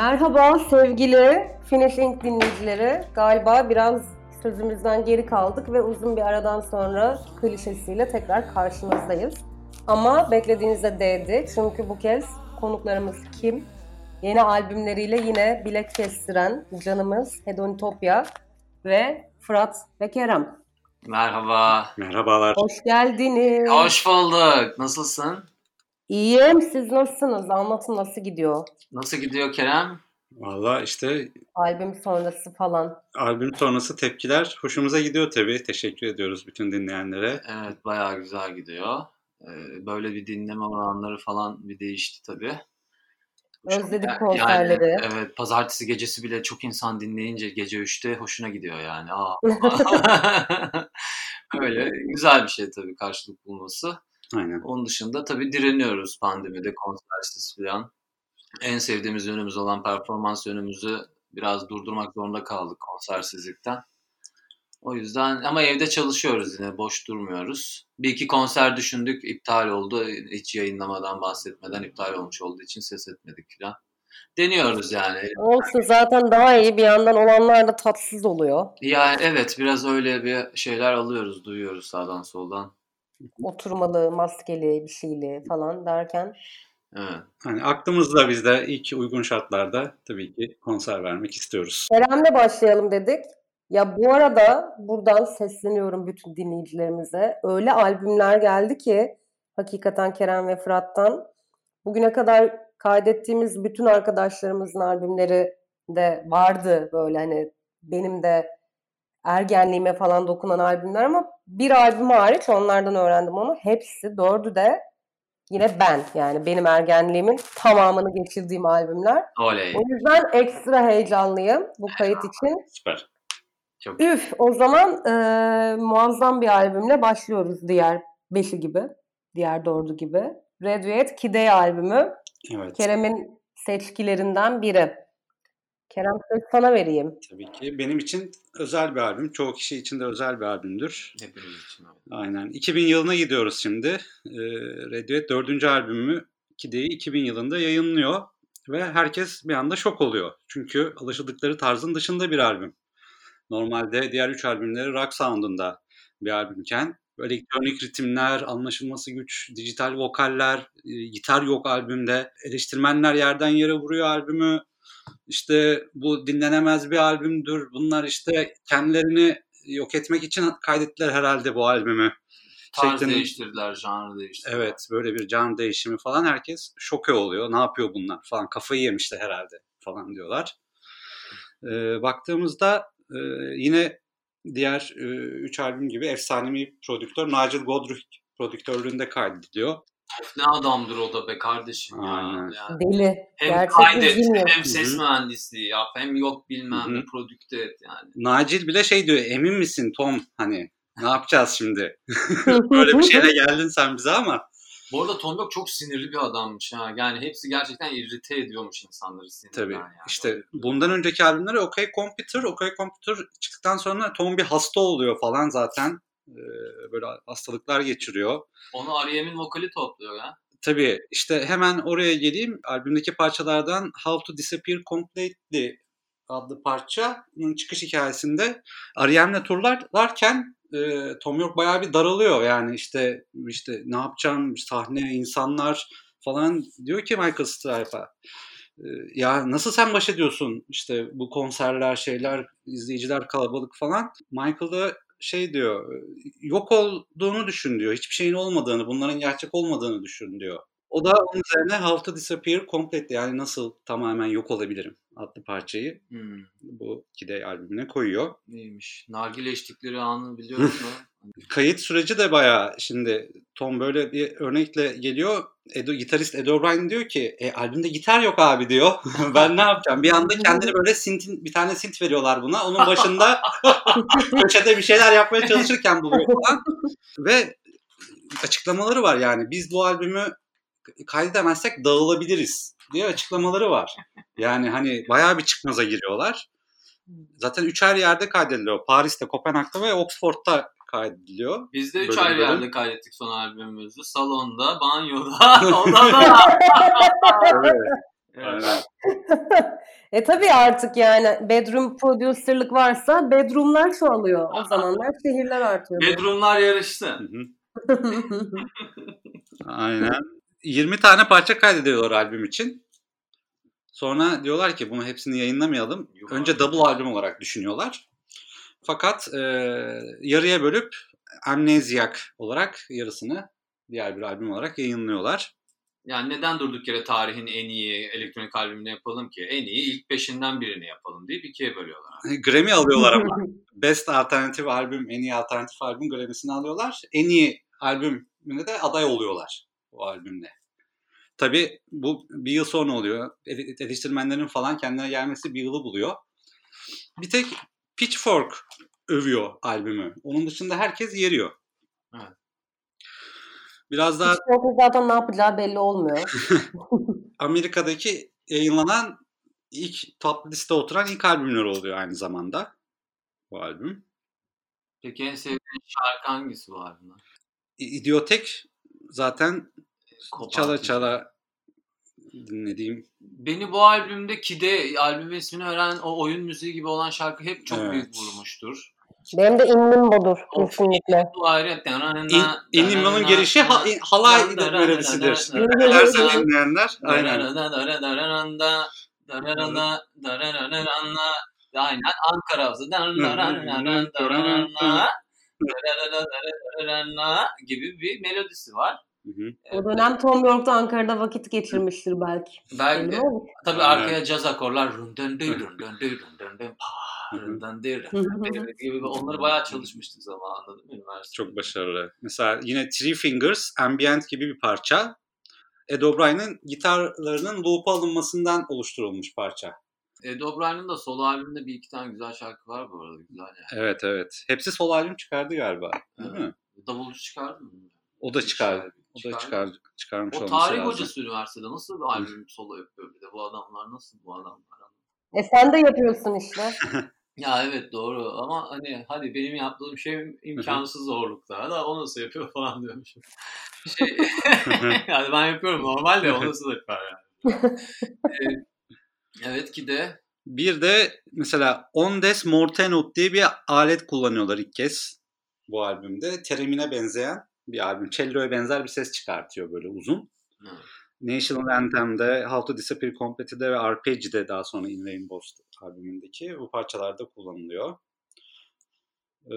Merhaba sevgili Finishing dinleyicileri. Galiba biraz sözümüzden geri kaldık ve uzun bir aradan sonra klişesiyle tekrar karşınızdayız. Ama beklediğinizde değdi çünkü bu kez konuklarımız kim? Yeni albümleriyle yine bilek kestiren canımız Hedonitopya ve Fırat ve Kerem. Merhaba. Merhabalar. Hoş geldiniz. Hoş bulduk. Nasılsın? İyiyim. Siz nasılsınız? Anlatın nasıl gidiyor? Nasıl gidiyor Kerem? Valla işte Albüm sonrası falan. albüm sonrası tepkiler hoşumuza gidiyor tabii. Teşekkür ediyoruz bütün dinleyenlere. Evet bayağı güzel gidiyor. Ee, Böyle bir dinleme oranları falan bir değişti tabii. Özledik Yani- konserleri. evet pazartesi gecesi bile çok insan dinleyince gece 3'te hoşuna gidiyor yani. Aa. Öyle güzel bir şey tabii karşılık bulması. Aynen. Onun dışında tabii direniyoruz pandemide konsersiz falan. En sevdiğimiz yönümüz olan performans yönümüzü biraz durdurmak zorunda kaldık konsersizlikten. O yüzden ama evde çalışıyoruz yine boş durmuyoruz. Bir iki konser düşündük iptal oldu. Hiç yayınlamadan bahsetmeden iptal olmuş olduğu için ses etmedik falan. Deniyoruz yani. Olsun zaten daha iyi bir yandan olanlar da tatsız oluyor. Yani evet biraz öyle bir şeyler alıyoruz, duyuyoruz sağdan soldan. Oturmalı, maskeli, bir şeyli falan derken. Evet. Hani aklımızda biz de ilk uygun şartlarda tabii ki konser vermek istiyoruz. Kerem'le başlayalım dedik. Ya bu arada buradan sesleniyorum bütün dinleyicilerimize. Öyle albümler geldi ki hakikaten Kerem ve Fırat'tan. Bugüne kadar kaydettiğimiz bütün arkadaşlarımızın albümleri de vardı böyle hani benim de ergenliğime falan dokunan albümler ama bir albüm hariç onlardan öğrendim onu. Hepsi dördü de yine ben yani benim ergenliğimin tamamını geçirdiğim albümler. Oley. O yüzden ekstra heyecanlıyım bu kayıt için. Süper. Çok Üf o zaman e, muazzam bir albümle başlıyoruz diğer beşi gibi. Diğer dördü gibi. Radiohead Kidey albümü. Evet. Kerem'in seçkilerinden biri. Kerem söz sana vereyim. Tabii ki. Benim için özel bir albüm. Çoğu kişi için de özel bir albümdür. hepimiz için. Aynen. 2000 yılına gidiyoruz şimdi. Ee, Radiohead dördüncü albümü Kide'yi 2000 yılında yayınlıyor. Ve herkes bir anda şok oluyor. Çünkü alışıldıkları tarzın dışında bir albüm. Normalde diğer üç albümleri rock sound'unda bir albümken elektronik ritimler, anlaşılması güç, dijital vokaller, e, gitar yok albümde. Eleştirmenler yerden yere vuruyor albümü. İşte bu dinlenemez bir albümdür. Bunlar işte kendilerini yok etmek için kaydettiler herhalde bu albümü. Tarz Şeklinde- değiştirdiler, janr değiştirdiler. Evet böyle bir can değişimi falan herkes şoke oluyor. Ne yapıyor bunlar falan kafayı yemişler herhalde falan diyorlar. Ee, baktığımızda e, yine diğer e, üç albüm gibi efsanevi prodüktör Nigel Godrich prodüktörlüğünde kaydediliyor. Ne adamdır o da be kardeşim ya. Aynen. Yani Deli. hem Gerçek kaydet, genius. hem ses mühendisliği yap, hem yok bilmem ne prodükte et yani. Nigel bile şey diyor emin misin Tom hani ne yapacağız şimdi? Böyle bir şeyle geldin sen bize ama Bu arada Tom York çok sinirli bir adammış ha. Yani hepsi gerçekten irrite ediyormuş insanları sinirden Tabii. yani. İşte bundan önceki albümleri OK Computer, OK Computer çıktıktan sonra Tom bir hasta oluyor falan zaten. Böyle hastalıklar geçiriyor. Onu R.E.M'in vokali topluyor ya. Tabii işte hemen oraya geleyim. Albümdeki parçalardan How to Disappear Completely adlı parçanın çıkış hikayesinde R.E.M'le turlarken e, Tom York bayağı bir daralıyor. Yani işte işte ne yapacağım sahne insanlar falan diyor ki Michael Stipe'a ya nasıl sen baş ediyorsun işte bu konserler şeyler izleyiciler kalabalık falan. Michael da şey diyor yok olduğunu düşün diyor. Hiçbir şeyin olmadığını bunların gerçek olmadığını düşün diyor. O da onun üzerine How to Disappear Completely yani nasıl tamamen yok olabilirim adlı parçayı Hmm, bu Kidey albümüne koyuyor. neymiş? Nargile içtikleri anı biliyor musun? Kayıt süreci de bayağı şimdi Tom böyle bir örnekle geliyor. Edo, gitarist Ed O'Brien diyor ki e, albümde gitar yok abi diyor. ben ne yapacağım? Bir anda kendini böyle sintin, bir tane sint veriyorlar buna. Onun başında köşede bir şeyler yapmaya çalışırken buluyor falan. Ve açıklamaları var yani biz bu albümü kaydedemezsek dağılabiliriz diye açıklamaları var. Yani hani bayağı bir çıkmaza giriyorlar. Zaten üçer yerde kaydediliyor. Paris'te, Kopenhag'da ve Oxford'da kaydediliyor. Biz de üç Bölüm ayrı bölüm. yerde kaydettik son albümümüzü. Salonda, banyoda, odada. Evet. Evet. E tabii artık yani bedroom producer'lık varsa bedroom'lar çoğalıyor. O zamanlar şehirler artıyor. Bedroom'lar yarıştı. Hı hı. Aynen. 20 tane parça kaydediyorlar albüm için. Sonra diyorlar ki bunu hepsini yayınlamayalım. Yuh. Önce double albüm olarak düşünüyorlar. Fakat e, yarıya bölüp Amnesiac olarak yarısını diğer bir albüm olarak yayınlıyorlar. Yani neden durduk yere tarihin en iyi elektronik albümünü yapalım ki? En iyi ilk beşinden birini yapalım deyip ikiye bölüyorlar. Grammy alıyorlar ama. Best Alternative Albüm, en iyi alternatif albüm Grammy'sini alıyorlar. En iyi albümüne de aday oluyorlar o albümle. Tabii bu bir yıl sonra oluyor. Ele- Eleştirmenlerin falan kendine gelmesi bir yılı buluyor. Bir tek Pitchfork övüyor albümü. Onun dışında herkes yeriyor. Evet. Biraz daha Pitchfork'un zaten ne yapacağı belli olmuyor. Amerika'daki yayınlanan ilk top liste oturan ilk albümler oluyor aynı zamanda. Bu albüm. Peki en sevdiğin şarkı hangisi bu albümden? İdiotek zaten Kopartmış. çala çala dinlediğim Beni bu albümde Kide albümün ismini veren o oyun müziği gibi olan şarkı hep çok Evet. büyük vurmuştur. Benim de inlim budur kesinlikle. İn, İnima'nın gelişi ha, halay melodisidir. Dilerse dinleyenler. Aynen. Aynen Ankara havası. gibi bir melodisi var. Hı hı. O dönem Tom York'ta Ankara'da vakit geçirmiştir belki. Belki olur. tabii arkaya caz akorlar run dön dön dön dön dön dön dön dön gibi onları bayağı çalışmıştık zamanında değil mi üniversitede? Çok başarılı. Mesela yine Three Fingers, Ambient gibi bir parça. Ed O'Brien'in gitarlarının loop'a alınmasından oluşturulmuş parça. Ed O'Brien'in de solo albümünde bir iki tane güzel şarkı var bu arada güzel yani. Evet evet. Hepsi solo albüm çıkardı galiba. Değil Evet. mi? Davulcu çıkardı mı? O da çıkardı. O da çıkar, çıkarmış O olması tarih lazım. hocası üniversitede nasıl bir albüm solo yapıyor bir de bu adamlar nasıl bu adamlar? E sen de yapıyorsun işte. Ya evet doğru ama hani hadi benim yaptığım şey imkansız zorlukta da o nasıl yapıyor falan diyormuşum. Şey, yani ben yapıyorum normalde o nasıl yapar yani. Ee, evet ki de Bir de mesela Ondes Mortenot diye bir alet kullanıyorlar ilk kez bu albümde. Teremine benzeyen bir albüm. Cello'ya benzer bir ses çıkartıyor böyle uzun. evet. National Anthem'de, How to Disappear Completely'de ve Arpeggi'de daha sonra In Rainbows albümündeki bu parçalarda kullanılıyor. Ee,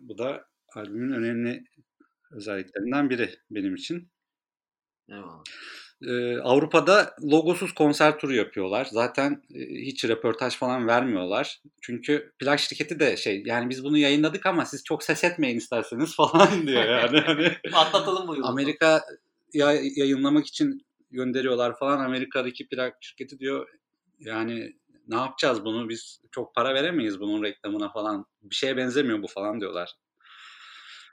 bu da albümün önemli özelliklerinden biri benim için. Eyvallah. Ee, Avrupa'da logosuz konser turu yapıyorlar. Zaten e, hiç röportaj falan vermiyorlar. Çünkü plak şirketi de şey yani biz bunu yayınladık ama siz çok ses etmeyin isterseniz falan diyor yani. Hani Atlatalım bu yolu. Amerika ya, yayınlamak için gönderiyorlar falan. Amerika'daki plak şirketi diyor yani ne yapacağız bunu biz çok para veremeyiz bunun reklamına falan. Bir şeye benzemiyor bu falan diyorlar.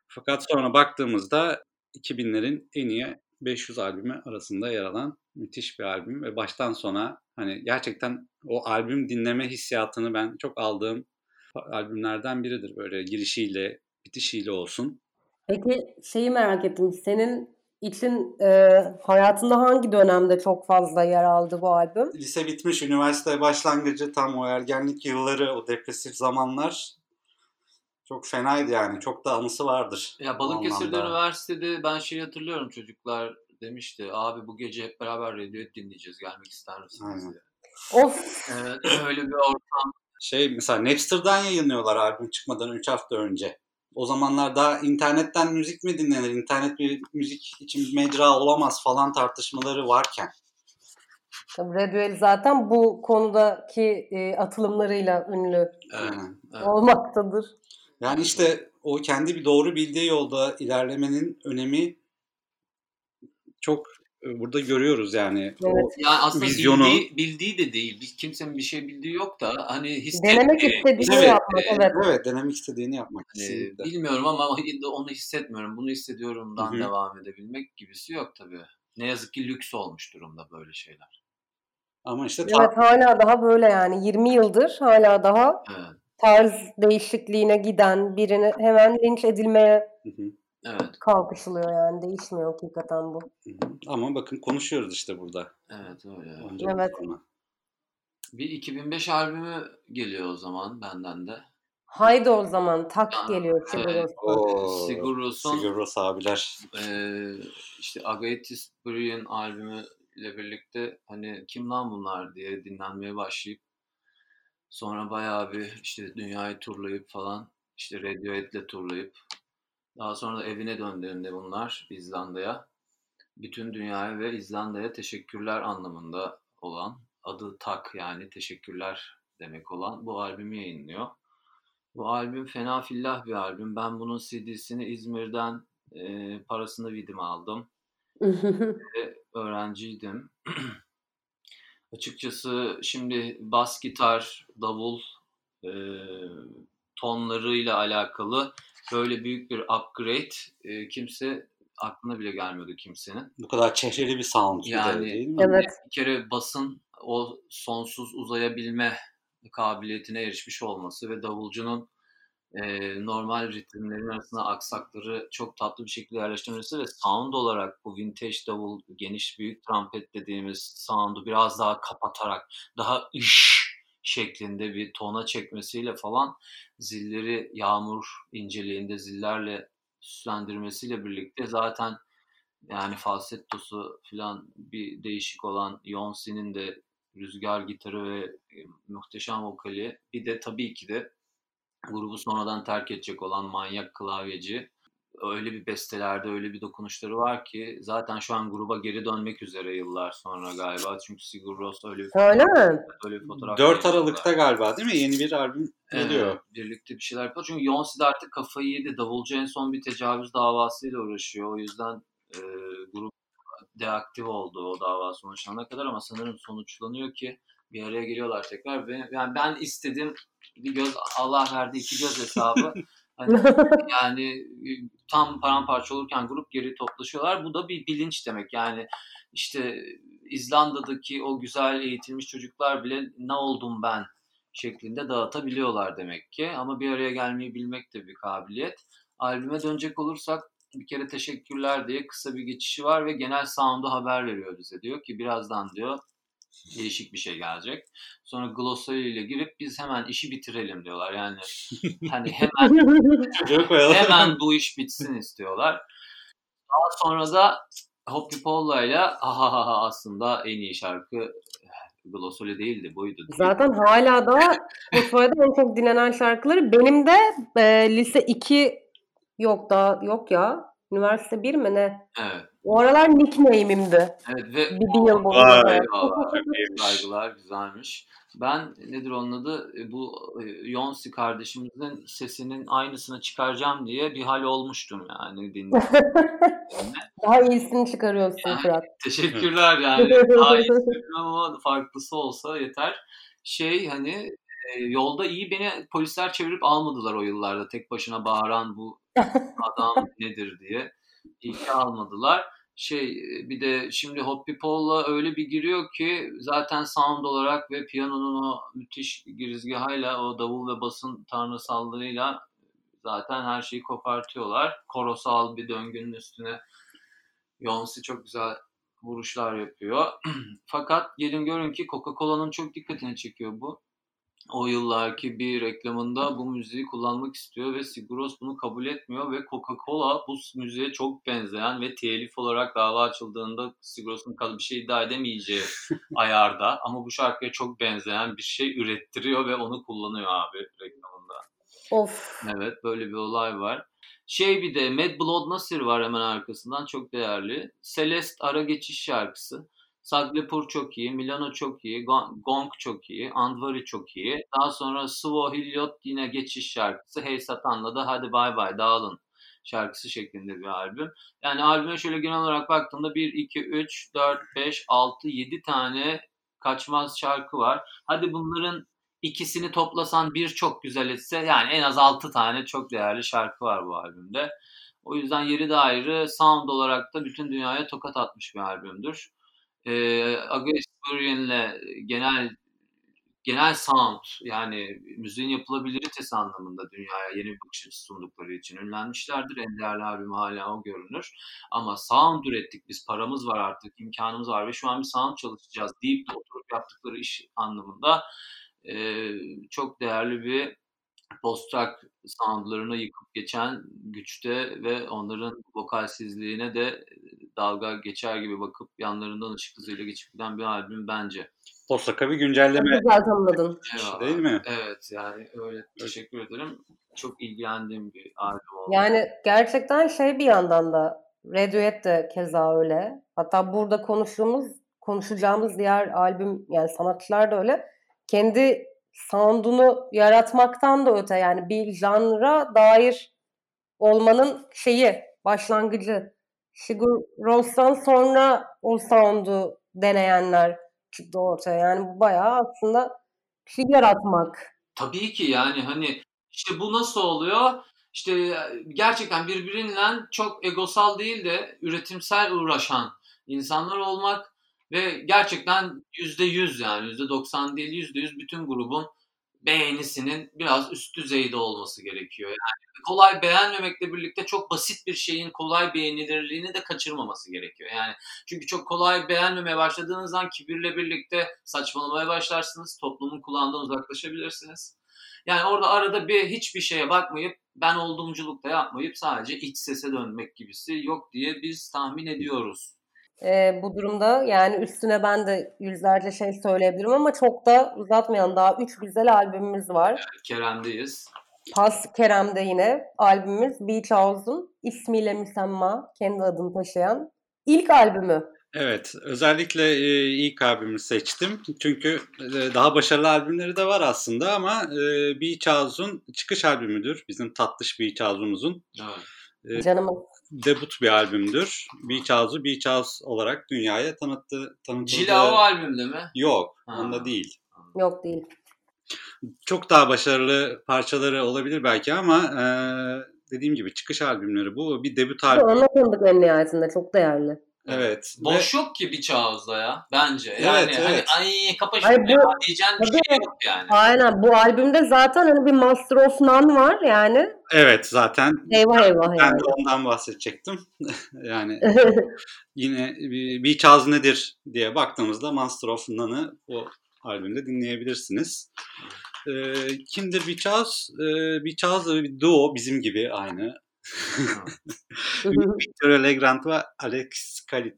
Fakat sonra baktığımızda 2000'lerin en iyi 500 albümü arasında yer alan müthiş bir albüm ve baştan sona hani gerçekten o albüm dinleme hissiyatını ben çok aldığım albümlerden biridir böyle girişiyle bitişiyle olsun. Peki şeyi merak ettim. Senin için e, hayatında hangi dönemde çok fazla yer aldı bu albüm? Lise bitmiş, üniversite başlangıcı tam o ergenlik yılları, o depresif zamanlar çok fenaydı yani. Çok da anısı vardır. Ya Balıkesir'de üniversitede ben şey hatırlıyorum çocuklar demişti abi bu gece hep beraber Radiohead dinleyeceğiz gelmek ister misiniz diye. Of Evet, öyle bir ortam. Şey mesela Napster'dan yayınlıyorlar albüm çıkmadan 3 hafta önce. O zamanlar daha internetten müzik mi dinlenir, internet bir müzik için bir mecra olamaz falan tartışmaları varken. Tabii Radiohead zaten bu konudaki e, atılımlarıyla ünlü Evet, evet. olmaktadır. Yani işte o kendi bir doğru bildiği yolda ilerlemenin önemi çok e, burada görüyoruz yani. O Evet. Yani aslında Vizyonu- bildiği, bildiği de değil. Bir, kimsenin bir şey bildiği yok da hani hissettiği. Denemek istediğini Evet, yapmak evet. Evet denemek istediğini yapmak kesinlikle. bilmiyorum ama onu hissetmiyorum. Bunu hissediyorumdan devam edebilmek gibisi yok tabii. Ne yazık ki lüks olmuş durumda böyle şeyler. Ama işte ta- Evet hala daha böyle yani 20 yıldır hala daha Evet. Tarz değişikliğine giden birini hemen linç edilmeye Hı hı, Evet. kalkışılıyor yani değişmiyor hakikaten bu. hı hı. ama bakın konuşuyoruz işte burada. Evet öyle. Bir Evet. konu. Bir 2005 albümü geliyor o zaman benden de. Haydi o zaman tak Yani, geliyor evet. Siguros'tan. Oo, Sigur Ros'un Sigur Ros abiler. Eee, işte Agathis Bryan albümü ile birlikte hani kim lan bunlar diye dinlenmeye başlayıp sonra bayağı bir işte dünyayı turlayıp falan işte Radiohead'le turlayıp daha sonra da evine döndüğünde bunlar İzlanda'ya bütün dünyaya ve İzlanda'ya teşekkürler anlamında olan adı Tak yani teşekkürler demek olan bu albümü yayınlıyor. Bu albüm fena fillah bir albüm. Ben bunun CD'sini İzmir'den e, parasını vidim aldım. öğrenciydim. Açıkçası şimdi bas gitar, davul e, tonlarıyla alakalı böyle büyük bir upgrade e, kimse aklına bile gelmiyordu kimsenin. Bu kadar çehreli bir sound bir de Yani- değil mi? evet. Bir kere basın o sonsuz uzayabilme kabiliyetine erişmiş olması ve davulcunun e, normal ritimlerin arasında aksakları çok tatlı bir şekilde yerleştirmesi ve sound olarak bu vintage davul, geniş büyük trompet dediğimiz sound'u biraz daha kapatarak daha iş şeklinde bir tona çekmesiyle falan zilleri yağmur inceliğinde zillerle süslendirmesiyle birlikte zaten yani falsettosu falan bir değişik olan Yonsi'nin de rüzgar gitarı ve muhteşem vokali. Bir de tabii ki de grubu sonradan terk edecek olan manyak klavyeci. Öyle bir bestelerde öyle bir dokunuşları var ki zaten şu an gruba geri dönmek üzere yıllar sonra galiba. Çünkü Sigur Rós öyle bir, Öyle mi? öyle bir fotoğraf 4 yayınladılar. Aralık'ta galiba değil mi? Yeni bir albüm geliyor. Evet, birlikte bir şeyler yapıyor. Çünkü Yonsi de artık kafayı yedi. Davulcu en son bir tecavüz davasıyla uğraşıyor. O yüzden e, grup deaktif oldu o dava sonuçlanana kadar ama sanırım sonuçlanıyor ki bir araya geliyorlar tekrar. Ve, yani ben istedim bir göz Allah verdi iki göz hesabı. Hani yani e, tam paramparça olurken grup geri toplaşıyorlar. Bu da bir bilinç demek. Yani işte İzlanda'daki o güzel eğitilmiş çocuklar bile ne oldum ben şeklinde dağıtabiliyorlar demek ki. Ama bir araya gelmeyi bilmek de bir kabiliyet. Albüme dönecek olursak bir kere teşekkürler diye kısa bir geçişi var ve genel sound'u haber veriyor bize. Diyor ki birazdan diyor değişik bir şey gelecek. Sonra glossary ile girip biz hemen işi bitirelim diyorlar. Yani hani hemen hemen bu iş bitsin istiyorlar. Daha sonra da Hoppy Polla'yla ha ha ha aslında en iyi şarkı Glossary değildi buydu. Zaten hala da Spotify'da en çok dinlenen şarkıları benim de e, lise 2 yok daha yok ya. Üniversite 1 mi ne? Evet. O aralar nickname'imdi. Evet ve Bir, bir yıl boyunca. Saygılar güzelmiş. Ben nedir onun adı E, bu e, Yonsi kardeşimizin sesinin aynısını çıkaracağım diye bir hal olmuştum yani dinlerken. Daha iyisini çıkarıyorsun Fırat. Teşekkürler yani. Daha iyi söylüyorum ama farklısı olsa yeter. Şey hani e, yolda iyi beni polisler çevirip almadılar o yıllarda. Tek başına bağıran bu adam nedir diye. İyi almadılar. Şey e, bir de şimdi Hoppy Paul'la öyle bir giriyor ki zaten sound olarak ve piyanonun o müthiş girizgahıyla o davul ve basın tanrısallığıyla zaten her şeyi kopartıyorlar. Korosal bir döngünün üstüne Yonsi çok güzel vuruşlar yapıyor. Fakat gelin görün ki Coca-Cola'nın çok dikkatini çekiyor bu. O yıllarki bir reklamında bu müziği kullanmak istiyor ve Siguros bunu kabul etmiyor ve Coca-Cola bu müziğe çok benzeyen ve telif olarak dava açıldığında Siguros'un bir şey iddia edemeyeceği ayarda ama bu şarkıya çok benzeyen bir şey ürettiriyor ve onu kullanıyor abi reklamında. Of. Evet böyle bir olay var. Şey bir de Mad Blood Nasir var hemen arkasından çok değerli. Celeste ara geçiş şarkısı. Saglepur çok iyi, Milano çok iyi, Gong çok iyi, Andvari çok iyi. Daha sonra Svo Hilyot yine geçiş şarkısı. Hey Satan'la da Hadi Bay Bay Dağılın şarkısı şeklinde bir albüm. Yani albüme şöyle genel olarak baktığımda 1, 2, 3, 4, 5, 6, 7 tane kaçmaz şarkı var. Hadi bunların ikisini toplasan bir çok güzel etse yani en az 6 tane çok değerli şarkı var bu albümde. O yüzden yeri de ayrı. Sound olarak da bütün dünyaya tokat atmış bir albümdür. Against Burian'le genel genel sound yani müziğin yapılabilitesi anlamında dünyaya yeni bir bakış açısı sundukları için ünlenmişlerdir. En değerli albüm hala o görünür. Ama sound ürettik biz paramız var artık imkanımız var ve şu an bir sound çalışacağız deyip de oturup yaptıkları iş anlamında e, çok değerli bir post-rock soundlarına yıkıp geçen güçte ve onların vokalsizliğine de dalga geçer gibi bakıp yanlarından ışık hızıyla geçip giden bir albüm bence. Post-rock'a bir güncelleme. Çok güzel tanımladın. Değil mi? Evet yani öyle teşekkür ederim. Çok ilgilendiğim bir albüm oldu. Yani gerçekten şey bir yandan da Radiohead de keza öyle. Hatta burada konuştuğumuz, konuşacağımız diğer albüm yani sanatçılar da öyle. Kendi sound'unu yaratmaktan da öte yani bir janra dair olmanın şeyi, başlangıcı. Sigur Ros'tan sonra o sound'u deneyenler çıktı ortaya. Yani bu bayağı aslında bir şey yaratmak. Tabii ki yani hani işte bu nasıl oluyor? İşte gerçekten birbirinden çok egosal değil de üretimsel uğraşan insanlar olmak ve gerçekten yüzde yüz yani yüzde doksan değil yüzde yüz bütün grubun beğenisinin biraz üst düzeyde olması gerekiyor. Yani kolay beğenmemekle birlikte çok basit bir şeyin kolay beğenilirliğini de kaçırmaması gerekiyor. Yani çünkü çok kolay beğenmemeye başladığınızdan kibirle birlikte saçmalamaya başlarsınız. Toplumun kulağından uzaklaşabilirsiniz. Yani orada arada bir hiçbir şeye bakmayıp ben olduğumculuk yapmayıp sadece iç sese dönmek gibisi yok diye biz tahmin ediyoruz e, bu durumda. Yani üstüne ben de yüzlerce şey söyleyebilirim ama çok da uzatmayalım. Daha üç güzel albümümüz var. Kerem'deyiz. Pas Kerem'de yine albümümüz Beach House'un ismiyle müsemma kendi adını taşıyan ilk albümü. Evet, özellikle e, ilk albümü seçtim. Çünkü e, daha başarılı albümleri de var aslında ama e, Beach House'un çıkış albümüdür. Bizim tatlış Beach House'umuzun. Evet. E, Canımız debut bir albümdür. Beach House'u Beach House olarak dünyaya tanıttı. tanıtıldı. Cila o albümde mi? Yok, Ha. onda değil. yok değil. Çok daha başarılı parçaları olabilir belki ama e, dediğim gibi çıkış albümleri bu. Bir debut albüm. Onunla tanıdık en nihayetinde. Çok değerli. Evet. Boş yok ki bir Ağız'da ya bence. Yani Evet, hani evet. ay kapa Ay şimdi bu- ya diyeceğin bir şey yok yani. Aynen. Bu albümde zaten hani bir Master of None var yani. Evet zaten Eyvah eyvah ben yani. de ondan bahsedecektim. yani yine bir Beach House nedir diye baktığımızda Master of None'ı bu albümde dinleyebilirsiniz. E, kimdir House? E, Beach House da bir duo bizim gibi aynı. Victor Legrand ve Alex Khalid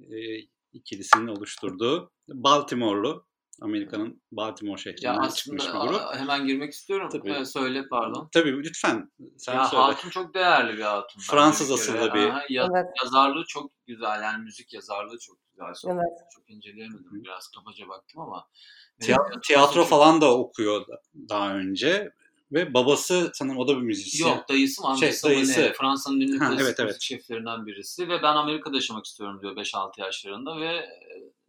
e, ikilisinin oluşturduğu Baltimore'lu Amerika'nın Baltimore ya şehrinden çıkmış bir grup. hemen girmek istiyorum. Tabii. Ee, söyle pardon. Tabii lütfen sen ya söyle. Hatun çok değerli bir hatun. Fransız asıllı bir- Aha, ya- Evet. Yazarlığı çok güzel yani müzik yazarlığı çok güzel. Çok, Evet. çok inceleyemedim biraz kabaca baktım ama. Tiya- tiyatro falan da okuyor da- daha önce ve babası sanırım o da bir müzisyen. Yok dayısı mı Şey, amcası mı dayısı. ne? Fransa'nın ünlü Ha, evet, evet. şeflerinden birisi ve ben Amerika'da yaşamak istiyorum diyor 5-6 yaşlarında ve e,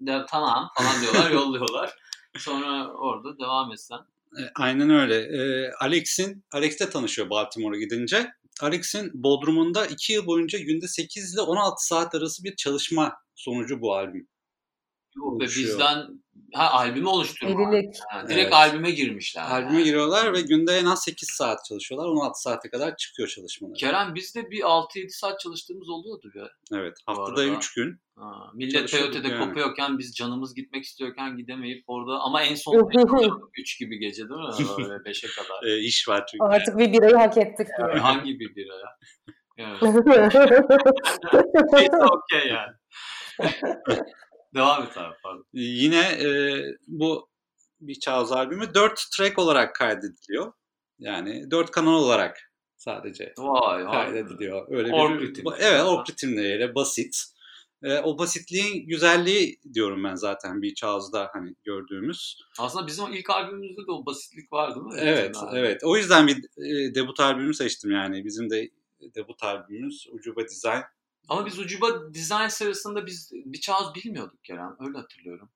de, tamam falan diyorlar yolluyorlar. Sonra orada devam etsen. E, Aynen öyle. E, Alex'in Alex'le tanışıyor Baltimore'a gidince. Alex'in Bodrum'unda 2 yıl boyunca günde 8 ile 16 saat arası bir çalışma sonucu bu albüm. Ve Oluşuyor. bizden ha albümü oluşturma. Evlilik. Ha, direkt Evet. albüme girmişler. Albüme yani. giriyorlar ve günde en az 8 saat çalışıyorlar. 16 saate kadar çıkıyor çalışmaları. Kerem bizde bir 6-7 saat çalıştığımız oluyordu be. Evet. Haftada arada. 3 gün. Ha, millet Çalışıyorduk peyote yani. kopuyorken biz canımız gitmek istiyorken gidemeyip orada ama en son 3 gibi gece değil mi? Böyle 5'e kadar. E, iş var çünkü. Artık bir birayı hak ettik diyor. Hangi bir bira ya? Evet. Neyse okey yani. Devam et abi pardon. E, Yine e, bu bir House albümü 4 track olarak kaydediliyor. Yani 4 kanal olarak sadece Vay kaydediliyor. Öyle Org bir, ritimleri. Evet, org ritimleriyle basit. E, o basitliğin güzelliği diyorum ben zaten Beach House'da hani gördüğümüz. Aslında bizim ilk albümümüzde de o basitlik var değil mi? Evet, Yani. evet. O yüzden bir e, debut albümü seçtim yani. Bizim de debut albümümüz Ucuba Design. Ama biz Ucuba Design sırasında biz bir çağız bilmiyorduk Kerem. Öyle hatırlıyorum.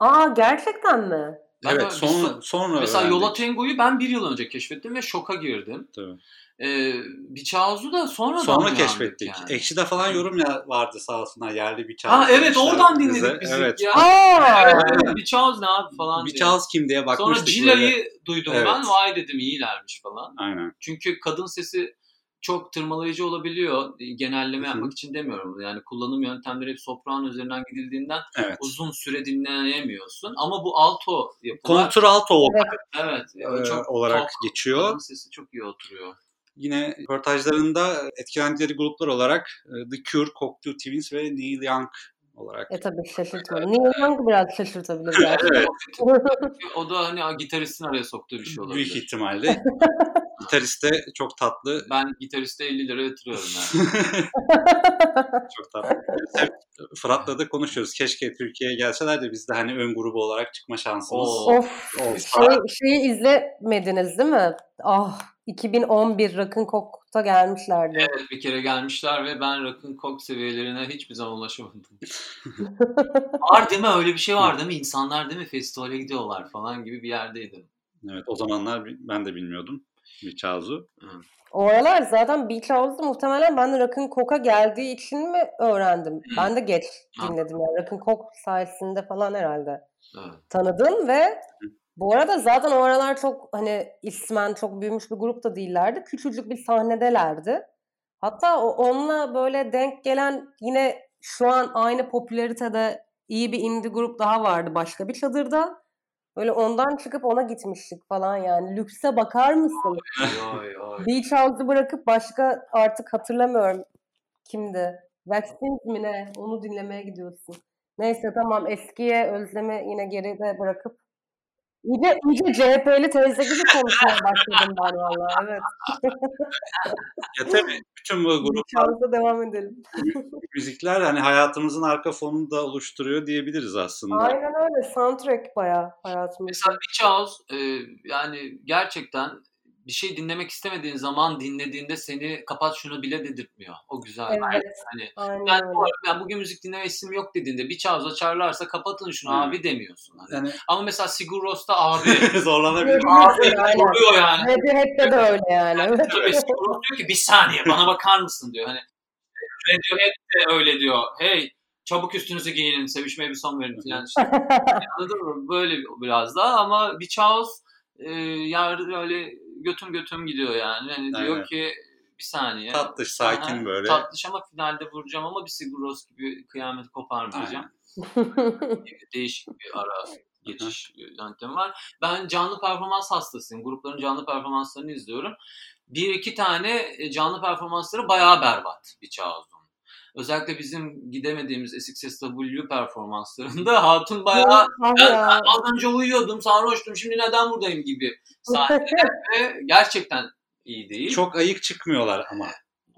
Aa gerçekten mi? Ben evet bir sonra so- sonra Mesela öğrendik. Yola Tengo'yu ben bir yıl önce keşfettim ve şoka girdim. Tabii. Ee, Biçağuz'u da sonradan Sonra uyandık keşfettik. yani. Ekşi'de falan yorum ya vardı sağ olsunlar yerli bir Ha Charles evet oradan bize. dinledik biz Evet. ya. Aa! Evet, Biçağuz ne abi falan Bir diye. Charles kim diye Sonra bakmıştık böyle. Cila'yı duydum Evet. ben. Vay dedim iyilermiş falan. Aynen. Çünkü kadın sesi çok tırmalayıcı olabiliyor. Genelleme Hı hı. yapmak için demiyorum. Yani kullanım yöntemleri hep sopran üzerinden gidildiğinden Evet. uzun süre dinleyemiyorsun. Ama bu alto yapılar Kontralto Evet. evet e, çok olarak tok. geçiyor. Sesi çok iyi oturuyor. Yine röportajlarında etkilendikleri gruplar olarak e, The Cure, Cocteau Twins ve Neil Young olarak. E tabii şaşırtmadı. Neil Young biraz şaşırtabilir gerçekten. Evet. O da hani gitaristin araya soktuğu bir şey olabilir. Büyük ihtimalle. Gitarist de çok tatlı. Ben gitariste 50 lira yatırıyorum yani. çok tatlı. Hep Fırat'la da konuşuyoruz. Keşke Türkiye'ye gelseler de biz de hani ön grubu olarak çıkma şansımız Oo. of. olsa. Şey, şeyi izlemediniz değil mi? Ah 2011 Rock'n Coke'ta gelmişlerdi. Evet bir kere gelmişler ve ben rock'ın kok seviyelerine hiçbir zaman ulaşamadım. var değil mi? Öyle bir şey var değil mi? İnsanlar değil mi? Festivale gidiyorlar falan gibi bir yerdeydim. Evet o zamanlar ben de bilmiyordum. Bir Çağzu. O aralar zaten Beach House'da muhtemelen ben de Rock'n Coke'a geldiği için mi öğrendim? Ben de geç Ha. dinledim yani. Rock'n Coke sayesinde falan herhalde Evet. tanıdım ve bu arada zaten o aralar çok hani ismen çok büyümüş bir grup da değillerdi. Küçücük bir sahnedelerdi. Hatta onunla böyle denk gelen yine şu an aynı popülaritede iyi bir indie grup daha vardı başka bir çadırda. Böyle ondan çıkıp ona gitmiştik falan yani. Lükse bakar mısın? Oy, oy. Beach House'u bırakıp başka artık hatırlamıyorum kimdi. Vaccines mi ne? Onu dinlemeye gidiyorsun. Neyse tamam eskiye özlemi yine geride bırakıp iyice, iyice CHP'li teyze gibi konuşmaya başladım ben valla. Evet. Ya tabii bütün bu gruplar, House'a devam edelim. müzikler hani hayatımızın arka fonunu da oluşturuyor diyebiliriz aslında. Aynen öyle. Soundtrack bayağı hayatımızda. Mesela Beach House e, yani gerçekten bir şey dinlemek istemediğin zaman dinlediğinde seni kapat şunu bile dedirtmiyor. O güzel. Evet. Hani ben, bu arada ben bugün müzik dinleme isim yok dediğinde Beach House açarlarsa kapatın şunu Hı. abi demiyorsun. Hani. Yani Ama mesela Sigur Ros'ta abi zorlanabilir. abi oluyor yani. Radiohead'de de öyle yani. Tabii Sigur Ros diyor ki bir saniye bana bakar mısın diyor. Hani Radiohead de öyle diyor. Hey çabuk üstünüzü giyinin sevişmeye bir son verin falan işte. Anladın mı? Böyle biraz daha ama Beach House e, yani öyle götüm götüm gidiyor yani. Hani diyor Aynen. ki bir saniye. Tatlış, sakin Aha, böyle. Tatlış ama finalde vuracağım ama bir Sigur Ros gibi kıyameti koparmayacağım. Değişik bir ara geçiş yöntemi var. Ben canlı performans hastasıyım. Grupların canlı performanslarını izliyorum. Bir iki tane e, canlı performansları bayağı berbat bir House'un. Özellikle bizim gidemediğimiz SXSW performanslarında Hatun bayağı ben, az önce uyuyordum, sarhoştum, şimdi neden buradayım gibi sahneler ve gerçekten iyi değil. Çok ayık çıkmıyorlar ama.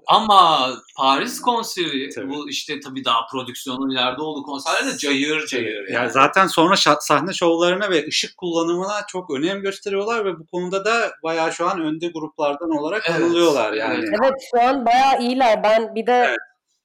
Ama Paris konseri Tabii. bu işte tabii daha prodüksiyonun ileride olduğu konserlerde cayır cayır. Yani zaten sonra sahne şovlarına ve ışık kullanımına çok önem gösteriyorlar ve bu konuda da bayağı şu an önde gruplardan olarak Evet, anılıyorlar yani. evet. Evet şu an bayağı iyiler. Ben bir de Evet.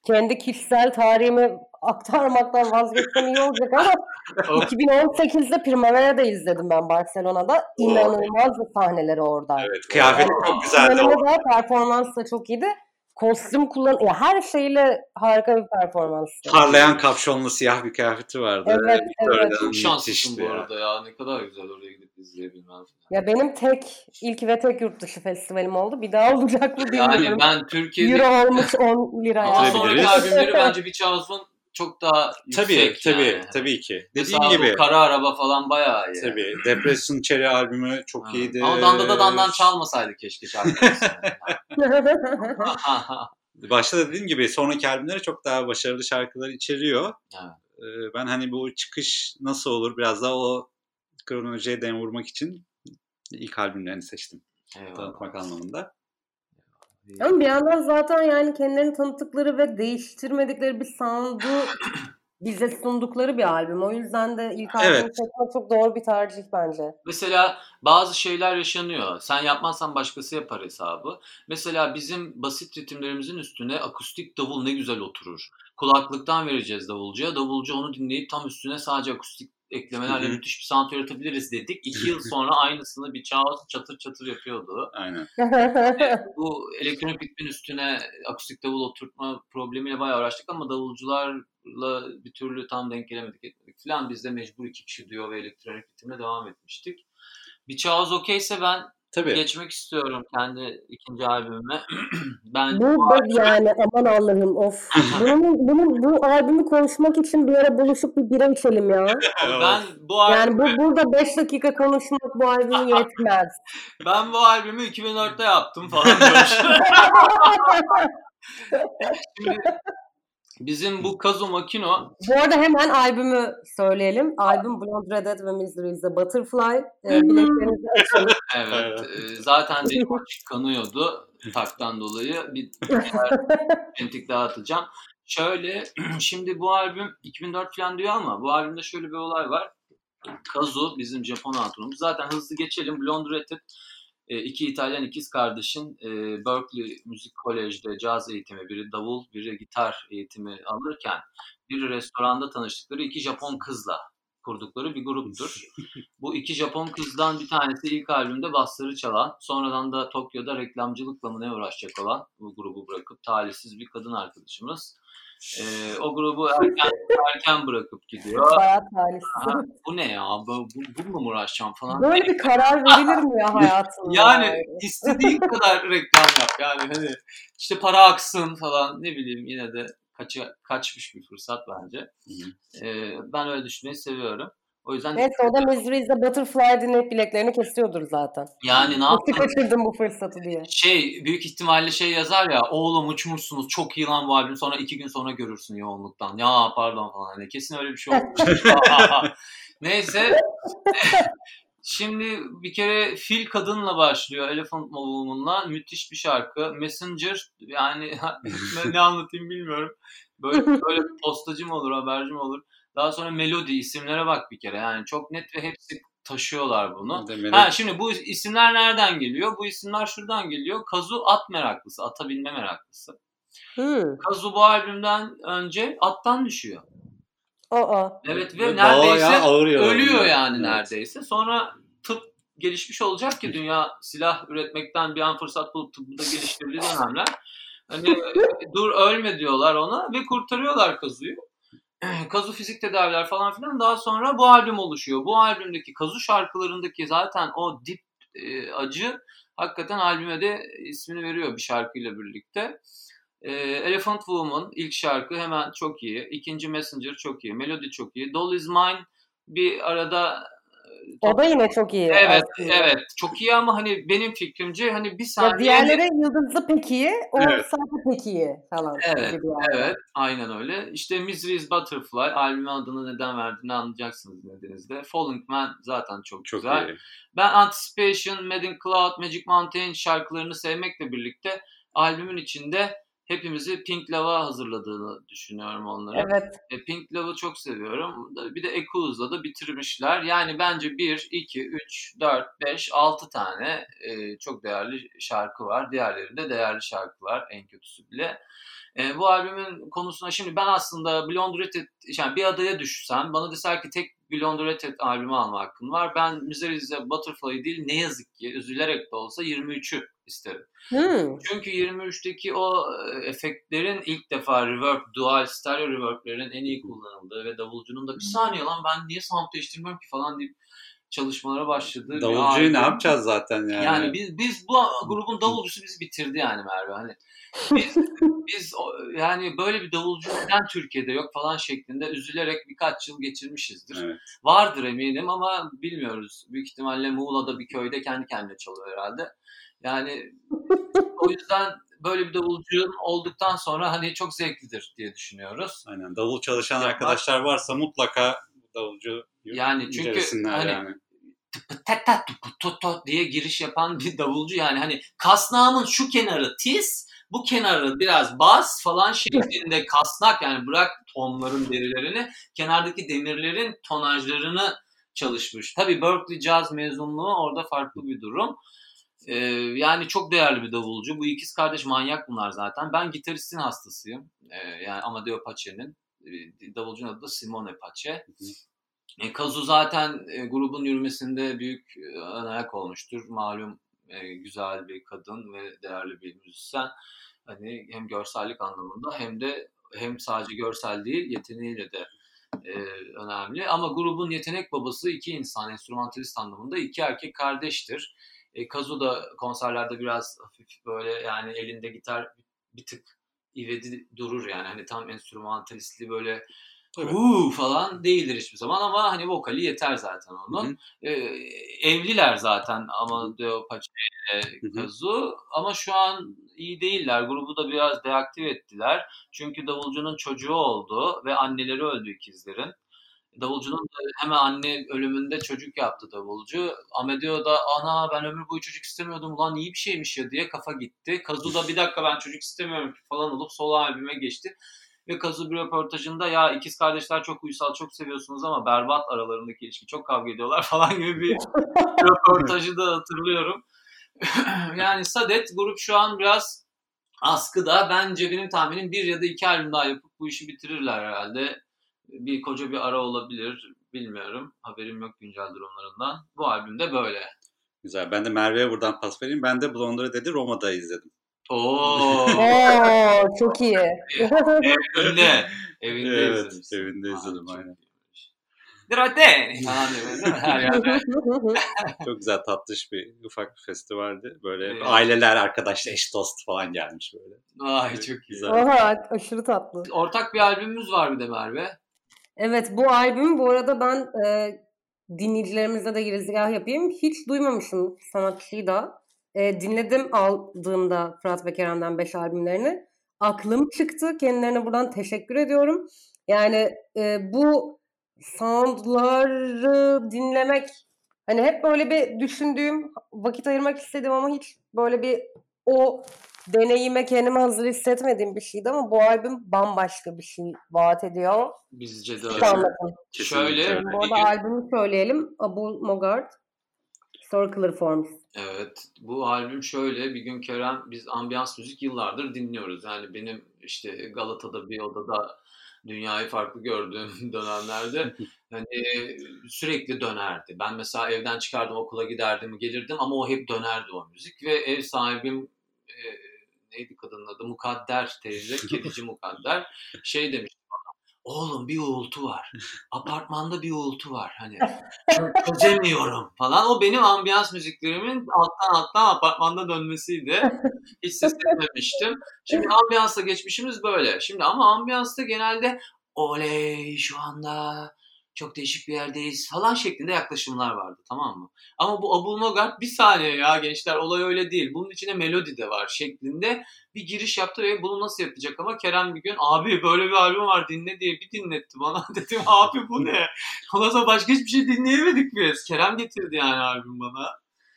Kendi kişisel tarihimi aktarmaktan vazgeçsem iyi olacak ama 2018'de Primavera'da izledim ben Barcelona'da. İnanılmazdı sahneleri orada. Evet, kıyafeti Yani çok güzeldi. İnanılmaz performans da çok iyiydi. Kostüm kullan ya her şeyle harika bir performanstı. Parlayan kapşonlu siyah bir kıyafeti vardı. Evet, evet. Çok şanslısın bu ya. arada ya. Ne kadar güzel oraya gidip izleyebilmem. Ya benim tek ilk ve tek yurt dışı festivalim oldu. Bir daha olacak mı bilmiyorum. Yani ben Türkiye'de Euro olmuş 10 lira ama sonraki albümleri bence Beach House'un çok daha Tabii, yüksek tabii, yani. tabii ki. Dediğim Mesela gibi. Kara Araba falan bayağı iyi. Tabii. Depression Cherry albümü çok Ha. iyiydi. Ama Danda'da Dandan çalmasaydı keşke şarkısı. Başta da dediğim gibi sonraki albümleri çok daha başarılı şarkılar içeriyor. Evet. Ee, Ben hani bu çıkış nasıl olur biraz daha o kronolojiye dem vurmak için ilk albümlerini seçtim. Eyvallah. Tanıtmak anlamında. Ama bir yandan zaten yani kendilerini tanıttıkları ve değiştirmedikleri bir sound'u bize sundukları bir albüm. O yüzden de ilk albümü Evet. seçmek çok doğru bir tercih bence. Mesela bazı şeyler yaşanıyor. Sen yapmazsan başkası yapar hesabı. Mesela bizim basit ritimlerimizin üstüne akustik davul ne güzel oturur. Kulaklıktan vereceğiz davulcuya. Davulcu onu dinleyip tam üstüne sadece akustik eklemelerle Hı hı. müthiş bir sound yaratabiliriz dedik. İki yıl sonra aynısını bir Chaos çatır çatır yapıyordu. Aynen. Bu elektronik ritmin üstüne akustik davul oturtma problemiyle bayağı uğraştık ama davulcularla bir türlü tam denk gelemedik etmedik falan. Biz de mecbur iki kişi diyor ve elektronik ritimle devam etmiştik. Bir Chaos okeyse ben Tabii. geçmek istiyorum kendi ikinci albümüme. ben Bu da yani aman Allah'ım of. Bunun, bunun, bu albümü konuşmak için bir ara buluşup bir bira içelim ya. ben bu Yani albümü, bu burada 5 dakika konuşmak bu albümü yetmez. ben bu albümü 2004'te yaptım falan diyor. Şimdi bizim bu Kazu Makino Bu arada hemen albümü söyleyelim. Albüm Blonde Red Dead ve Misery is a Butterfly. Ee, biletlerinizi açın. evet, Evet. e, zaten benim açık kanıyordu taktan dolayı. Bir entik daha atacağım. Şöyle şimdi bu albüm 2004 falan diyor ama bu albümde şöyle bir olay var. Kazu bizim Japon hatunumuz. Zaten hızlı geçelim. Blonde Red Dead e, iki İtalyan ikiz kardeşin e, Berkeley Müzik Kolej'de caz eğitimi, biri davul, biri gitar eğitimi alırken bir restoranda tanıştıkları iki Japon kızla kurdukları bir gruptur. Bu iki Japon kızdan bir tanesi ilk albümde basları çalan, sonradan da Tokyo'da reklamcılıkla mı ne uğraşacak olan bu grubu bırakıp talihsiz bir kadın arkadaşımız. E, o grubu erken erken bırakıp gidiyor. Bayağı talihsiz. Bu ne ya? Bu, bu, bununla mı uğraşacağım falan. Böyle bir karar verilir mi ya hayatında? Yani istediğin kadar reklam yap. Yani hani işte para aksın falan ne bileyim yine de kaça, kaçmış bir fırsat bence. Ee, ben öyle düşünmeyi seviyorum. O yüzden Neyse o da Misery is a Butterfly dinleyip bileklerini kesiyordur zaten. yani ne yaptın? kaçırdım bu fırsatı diye. Şey büyük ihtimalle şey yazar ya oğlum uçmuşsunuz çok iyi lan bu albüm sonra iki gün sonra görürsün yoğunluktan. Ya pardon falan hani kesin öyle bir şey olmuş. Neyse Şimdi bir kere Fil Kadın'la başlıyor Elephant Woman'la müthiş bir şarkı. Messenger yani ne anlatayım bilmiyorum. Böyle, böyle postacı mı olur haberci mi olur. Daha sonra Melody isimlere bak bir kere yani çok net ve hepsi taşıyorlar bunu. Ha şimdi bu isimler nereden geliyor? Bu isimler şuradan geliyor. Kazu at meraklısı, ata binme meraklısı. Hmm. Kazu bu albümden önce attan düşüyor. Aa. Evet ve Ve neredeyse ölüyor yani Evet. neredeyse. Sonra tıp gelişmiş olacak ki dünya silah üretmekten bir an fırsat bulup tıbbı da geliştirdiği dönemler. Hani dur ölme diyorlar ona ve kurtarıyorlar Kazu'yu. Kazu fizik tedaviler falan filan daha sonra bu albüm oluşuyor. Bu albümdeki Kazu şarkılarındaki zaten o dip e, acı hakikaten albüme de ismini veriyor bir şarkıyla birlikte. E, Elephant Woman ilk şarkı hemen çok iyi. İkinci Messenger çok iyi. Melody çok iyi. Doll Is Mine bir arada O da yine çok iyi. Evet, aslında. evet. Çok iyi ama hani benim fikrimce hani bir Ya saniye diğerleri yıldızlı pek iyi, o Evet. sadece pek iyi falan. Evet, gibi yani. Evet, aynen öyle. İşte Misery is Butterfly, albümün adını neden verdiğini anlayacaksınız dinlediğinizde. Falling Man zaten çok, Çok güzel. iyi. Ben Anticipation, Mad in Cloud, Magic Mountain şarkılarını sevmekle birlikte albümün içinde hepimizi Pink Love'a hazırladığını düşünüyorum onları. Evet. E, Pink Love'ı çok seviyorum. Bir de Echoes'la da bitirmişler. Yani bence 1, 2, 3, 4, 5, 6 tane e, çok değerli şarkı var. Diğerleri de değerli şarkılar en kötüsü bile. E, bu albümün konusuna şimdi ben aslında Blonde Hat, yani bir adaya düşsem bana deser ki tek Red Hat albümü alma hakkın var. Ben Misery is a Butterfly değil ne yazık ki üzülerek de olsa 23'ü isterim. Hmm. Çünkü 23'teki o e, efektlerin ilk defa reverb, dual, stereo reverb'lerin en iyi kullanıldığı ve davulcunun da bir saniye lan ben niye sound değiştirmiyorum ki falan deyip çalışmalara başladığı Davulcuyu ne yapacağız zaten yani? Yani biz, biz bu grubun davulcusu bizi bitirdi yani Merve. Hani biz, biz yani böyle bir davulcu neden Türkiye'de yok falan şeklinde üzülerek birkaç yıl geçirmişizdir. Evet. Vardır eminim ama bilmiyoruz. Büyük ihtimalle Muğla'da bir köyde kendi kendine çalıyor herhalde. Yani o yüzden böyle bir davulcu olduktan sonra hani çok zevklidir diye düşünüyoruz. Aynen. Davul çalışan Yapmak- arkadaşlar varsa mutlaka davulcu Yani çünkü hani yani. tut tut diye giriş yapan bir davulcu yani hani kasnağımın şu kenarı tiz bu kenarı biraz bas falan şeklinde kasnak yani bırak tonların derilerini kenardaki demirlerin tonajlarını çalışmış. Tabii Berkeley Jazz mezunluğu orada farklı bir durum. Ee, yani çok değerli bir davulcu. Bu ikiz kardeş manyak bunlar zaten. Ben gitaristin hastasıyım. Ee, yani Amadeo Pace'nin. Davulcunun adı da Simone Pace. E, Kazu zaten e, grubun yürümesinde büyük e, ön ayak olmuştur. Malum e, güzel bir kadın ve değerli bir müzisyen. Hani hem görsellik anlamında hem de hem sadece görsel değil yeteneğiyle de e, önemli. Ama grubun yetenek babası iki insan, enstrümantalist anlamında iki erkek kardeştir. E, Kazu da konserlerde biraz hafif böyle yani elinde gitar bir tık ivedi durur yani. Hani tam enstrümantalistli böyle. Uuu falan değildir hiçbir zaman ama hani vokali yeter zaten onun. Ee, evliler zaten Amadeo Pace ile Kazu ama şu an iyi değiller. Grubu da biraz deaktif ettiler. Çünkü davulcunun çocuğu oldu ve anneleri öldü ikizlerin. Davulcunun hemen anne ölümünde çocuk yaptı davulcu. Amadeo da ana ben ömür boyu çocuk istemiyordum ulan iyi bir şeymiş ya diye kafa gitti. Kazu da bir dakika ben çocuk istemiyorum falan olup solo albüme geçti. Ve Kazu bir röportajında ya ikiz kardeşler çok uysal çok seviyorsunuz ama berbat aralarındaki ilişki çok kavga ediyorlar falan gibi bir röportajı da hatırlıyorum. yani Sadet grup şu an biraz askıda. Bence benim tahminim bir ya da iki albüm daha yapıp bu işi bitirirler herhalde. Bir koca bir ara olabilir. Bilmiyorum. Haberim yok güncel durumlarından. Bu albümde böyle. Güzel. Ben de Merve'ye buradan pas vereyim. Ben de Blonder'ı dedi Roma'da izledim. Oo. Oo çok iyi. Evinde. Evinde evet, izlemiş. evinde izledim aynen. Falan diyor Her yerde. Çok güzel tatlış bir ufak bir festivaldi. Böyle Evet. aileler, arkadaş, eş dost falan gelmiş böyle. Ay çok. Güzel. Oha aşırı tatlı. Ortak bir albümümüz var bir de Merve. Evet bu albüm bu arada ben e, dinleyicilerimize de girizgah yapayım. Hiç duymamışım sanatçıyı da. E, dinledim aldığımda Fırat ve Kerem'den 5 albümlerini. Aklım çıktı. Kendilerine buradan teşekkür ediyorum. Yani e, bu soundları dinlemek hani hep böyle bir düşündüğüm, vakit ayırmak istedim ama hiç böyle bir o deneyime kendimi hazır hissetmediğim bir şeydi ama bu albüm bambaşka bir şey vaat ediyor. Bizce de öyle. Şöyle Bu bir arada gün- albümü söyleyelim. Abu Mogart. Circular Forms. Evet. Bu albüm şöyle. Bir gün Kerem biz ambiyans müzik yıllardır dinliyoruz. Yani benim işte Galata'da bir odada dünyayı farklı gördüğüm dönemlerde hani sürekli dönerdi. Ben mesela evden çıkardım okula giderdim gelirdim ama o hep dönerdi o müzik ve ev sahibim e, neydi kadının adı? Mukadder teyze kedici Mukadder. Şey demiş bana oğlum bir uğultu var. Apartmanda bir uğultu var. Hani çö- çözemiyorum. falan. O benim ambiyans müziklerimin alttan alttan apartmanda dönmesiydi. Hiç ses etmemiştim. Şimdi ambiyansa geçmişimiz böyle. Şimdi ama ambiyansta genelde oley şu anda çok değişik bir yerdeyiz falan şeklinde yaklaşımlar vardı tamam mı? Ama bu Abul Mogart bir saniye ya gençler olay öyle değil. Bunun içine melodi de var şeklinde bir giriş yaptı ve bunu nasıl yapacak ama Kerem bir gün abi böyle bir albüm var dinle diye bir dinletti bana. Dedim abi bu ne? Ondan sonra başka hiçbir şey dinleyemedik biz. Kerem getirdi yani albüm bana.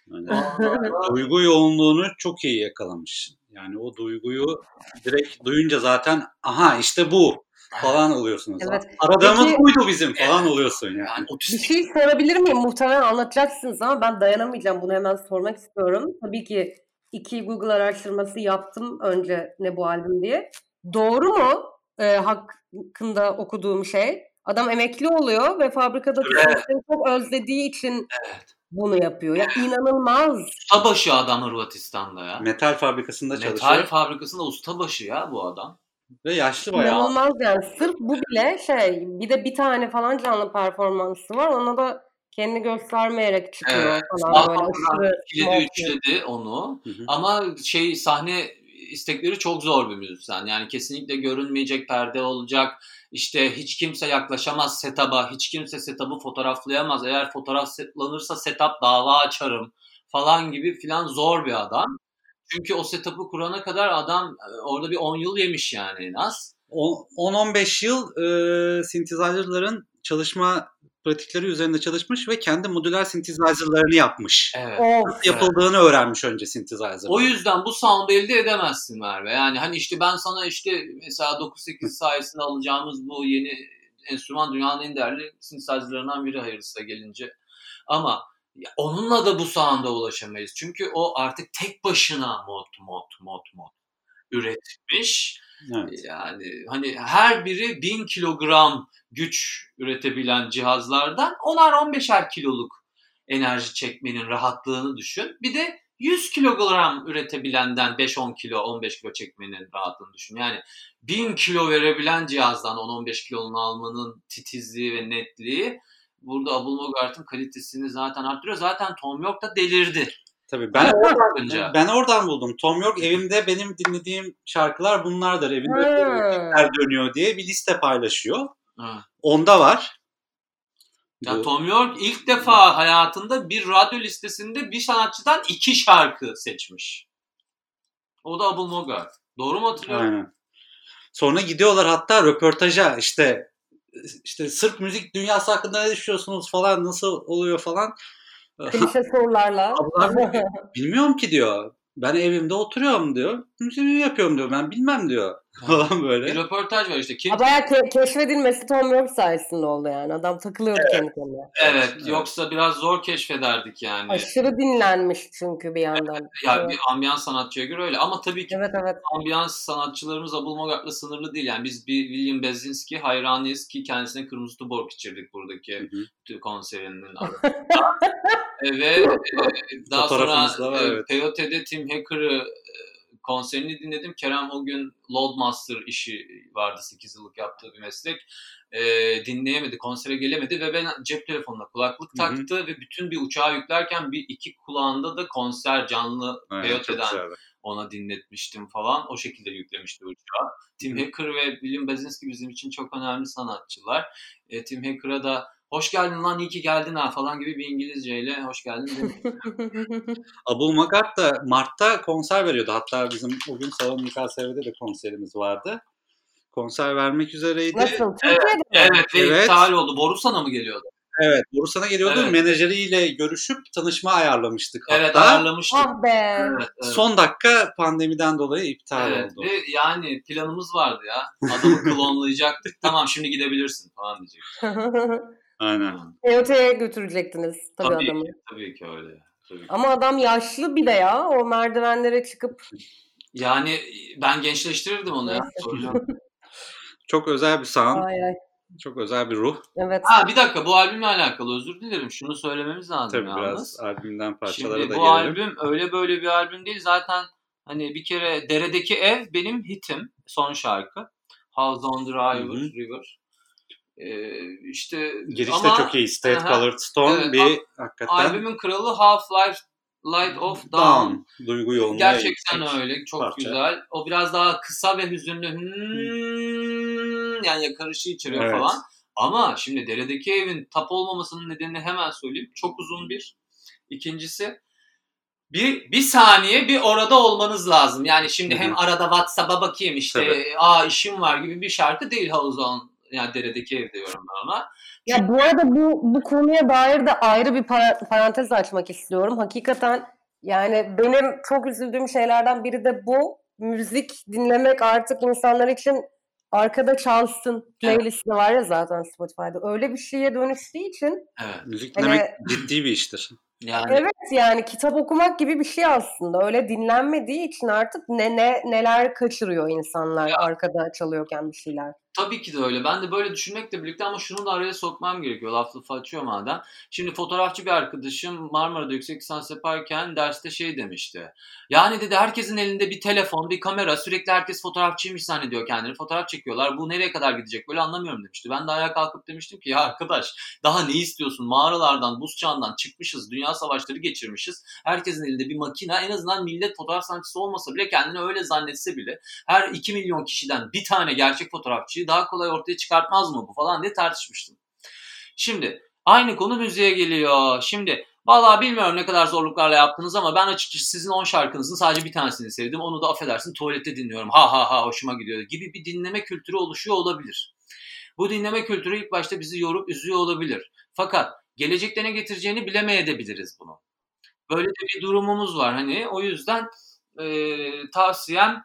Yani duygu yoğunluğunu çok iyi yakalamış. Yani o duyguyu direkt duyunca zaten aha işte bu falan oluyorsunuz. Evet. Aradığımız Peki- buydu bizim falan oluyorsun yani. Yani Bir otistik şey sorabilir miyim? Muhtemelen anlatacaksınız ama ben dayanamayacağım. Bunu hemen sormak istiyorum. Tabii ki iki Google araştırması yaptım önce ne bu albüm diye. Doğru mu e, hakkında okuduğum şey? Adam emekli oluyor ve fabrikadaki Evet. çok özlediği için Evet. bunu yapıyor. Ya inanılmaz. ustabaşı adam Hırvatistan'da ya. Metal fabrikasında Metal çalışıyor fabrikasında ustabaşı ya bu adam. Ve yaşlı bayağı. İnanılmaz yani. Sırf bu bile şey bir de bir tane falan canlı performansı var. Ona da kendi göstermeyerek çıkıyor Evet. falan böyle aşırı Kilidi smoky. üçledi onu. Hı hı. Ama şey sahne istekleri çok zor bir müzisyen. Yani kesinlikle görünmeyecek perde olacak. İşte hiç kimse yaklaşamaz setup'a. Hiç kimse setup'ı fotoğraflayamaz. Eğer fotoğraf setlanırsa setup dava açarım falan gibi filan zor bir adam. Çünkü o setup'ı kurana kadar adam e, orada bir 10 yıl yemiş yani en az. O- 10-15 yıl e, synthesizer'ların çalışma pratikleri üzerinde çalışmış ve kendi modüler synthesizer'larını yapmış. Evet. Of. Yapıldığını öğrenmiş önce synthesizer. O yüzden bu sound'u elde edemezsin Merve. Yani hani işte ben sana işte mesela 9-8 sayesinde alacağımız bu yeni enstrüman dünyanın en değerli synthesizer'larından biri hayırlısı gelince. Ama ya onunla da bu sound'a ulaşamayız. Çünkü o artık tek başına mod mod mod mod. üretmiş. Evet. Yani hani her biri 1000 kilogram güç üretebilen cihazlardan 10'ar 15'er kiloluk enerji çekmenin rahatlığını düşün. Bir de 100 kilogram üretebilenden 5-10 kilo, 15 kilo çekmenin rahatlığını düşün. Yani 1000 kilo verebilen cihazdan 10-15 kilonun almanın titizliği ve netliği burada Abul Mogart'ın kalitesini zaten arttırıyor. Zaten Tom York da delirdi. Tabii ben Önce. ben oradan buldum. Tom York evimde benim dinlediğim şarkılar bunlardır. Evimde Ha. dönüyor diye bir liste paylaşıyor. Ha. Onda var. Ya Bu- Tom York ilk defa hayatında bir radyo listesinde bir sanatçıdan iki şarkı seçmiş. O da Abul Mogart. Doğru mu hatırlıyorum? Aynen. Sonra gidiyorlar hatta röportaja işte işte Sırp müzik dünyası hakkında ne düşünüyorsunuz falan nasıl oluyor falan. Klişe sorularla. Ablam bilmiyorum ki diyor. Ben evimde oturuyorum diyor. Müziğimi yapıyorum diyor. Ben bilmem diyor. Falan Bir böyle. röportaj var işte. Kim? Ha, Bayağı ke- keşfedilmesi Tom York sayesinde oldu yani. Adam takılıyordu kendi kendine. Evet, Evet. yoksa biraz zor keşfederdik yani. Aşırı dinlenmiş çünkü bir yandan. Ya Evet. bir ambiyans sanatçıya göre öyle ama tabii ki Evet evet. ambiyans sanatçılarımız Abul Mogart'la sınırlı değil. Yani biz bir William Bezinski hayranıyız ki kendisine kırmızı tuborg içirdik buradaki konserinin arasında. E, Ve e, daha sonra var, e, evet. Peyote'de Tim Hacker'ı konserini dinledim. Kerem o gün Loadmaster işi vardı 8 yıllık yaptığı bir meslek. E, dinleyemedi, konsere gelemedi ve ben cep telefonuna kulaklık Hı hı. taktı ve bütün bir uçağa yüklerken bir iki kulağında da konser canlı çok Peyote'den ona dinletmiştim falan. O şekilde yüklemişti uçağa. Tim Hacker ve William Bezinski bizim için çok önemli sanatçılar. E, Tim Hacker'a da hoş geldin lan iyi ki geldin ha falan gibi bir İngilizceyle hoş geldin demiş. Abul Magart da Mart'ta konser veriyordu. Hatta bizim bugün Salon MKSV'de de konserimiz vardı. Konser vermek üzereydi. Nasıl? Türkiye'de mi? evet ve Evet. iptal oldu. Borusan'a mı geliyordu? Evet. Bursa'na geliyordu. Evet. Menajeriyle görüşüp tanışma ayarlamıştık Evet hatta. ayarlamıştık. Ah be. Evet, evet. Son dakika pandemiden dolayı iptal Evet, oldu. ve yani planımız vardı ya. Adamı klonlayacaktık. tamam şimdi gidebilirsin falan diyecek. Aynen. Toyota'ya götürecektiniz tabii, Tabii adamı. ki, tabii ki öyle. Tabii ki. Ama adam yaşlı bir de ya. O merdivenlere çıkıp Yani ben gençleştirirdim onu ya. Çok özel bir sound. ay ay. Çok özel bir ruh. Evet. Ha bir dakika bu albümle alakalı özür dilerim. Şunu söylememiz lazım Tabii yalnız. biraz albümden parçalara Şimdi da bu gelelim. albüm öyle böyle bir albüm değil. Zaten hani bir kere Deredeki Ev benim hitim. Son şarkı. House on the River. River. Ee, işte Giriş de ama çok iyi. State Aha. Colored Stone Evet, bir hakikaten albümün kralı Half-Life Light of Down. down. Duygu yoğunluğu Gerçekten yüksek. öyle. Çok parça. güzel. O biraz daha kısa ve hüzünlü. Hmm, yani yakarışı içeriyor Evet. falan. Ama şimdi deredeki evin tap olmamasının nedenini hemen söyleyeyim. Çok uzun bir. İkincisi bir, bir saniye bir orada olmanız lazım. Yani şimdi hem arada WhatsApp'a bakayım işte Tabii. aa işim var gibi bir şarkı değil House on yani deredeki ev diyorum ben ona. Ya bu arada bu bu konuya dair de ayrı bir para- parantez açmak istiyorum. Hakikaten yani benim çok üzüldüğüm şeylerden biri de bu. Müzik dinlemek artık insanlar için arkada çalsın playlisti var ya zaten Spotify'da. Öyle bir şeye dönüştüğü için Evet. Müzik Hani- dinlemek ciddi bir iştir. Yani evet yani kitap okumak gibi bir şey aslında. Öyle dinlenmediği için artık ne ne neler kaçırıyor insanlar Ya. arkada çalıyorken bir şeyler. Tabii ki de öyle. Ben de böyle düşünmekle birlikte ama şunu da araya sokmam gerekiyor. Laf lafı açıyor madem. Şimdi fotoğrafçı bir arkadaşım Marmara'da yüksek lisans yaparken derste şey demişti. Yani dedi herkesin elinde bir telefon, bir kamera. Sürekli herkes fotoğrafçıymış zannediyor kendini. Fotoğraf çekiyorlar. Bu nereye kadar gidecek? Böyle anlamıyorum demişti. Ben de ayağa kalkıp demiştim ki ya arkadaş daha ne istiyorsun? Mağaralardan, buz çağından çıkmışız. Dünya savaşları geçirmişiz. Herkesin elinde bir makine. En azından millet fotoğraf sanatçısı olmasa bile kendini öyle zannetse bile her 2 milyon kişiden bir tane gerçek fotoğrafçıyı daha kolay ortaya çıkartmaz mı bu falan diye tartışmıştım. Şimdi aynı konu müziğe geliyor. Şimdi vallahi bilmiyorum ne kadar zorluklarla yaptınız ama ben açıkçası sizin 10 şarkınızın sadece bir tanesini sevdim. Onu da affedersin tuvalette dinliyorum. Ha ha ha hoşuma gidiyor gibi bir dinleme kültürü oluşuyor olabilir. Bu dinleme kültürü ilk başta bizi yorup üzüyor olabilir. Fakat gelecekte ne getireceğini bilemeyebiliriz bunu. Böyle de bir durumumuz var hani o yüzden e, tavsiyem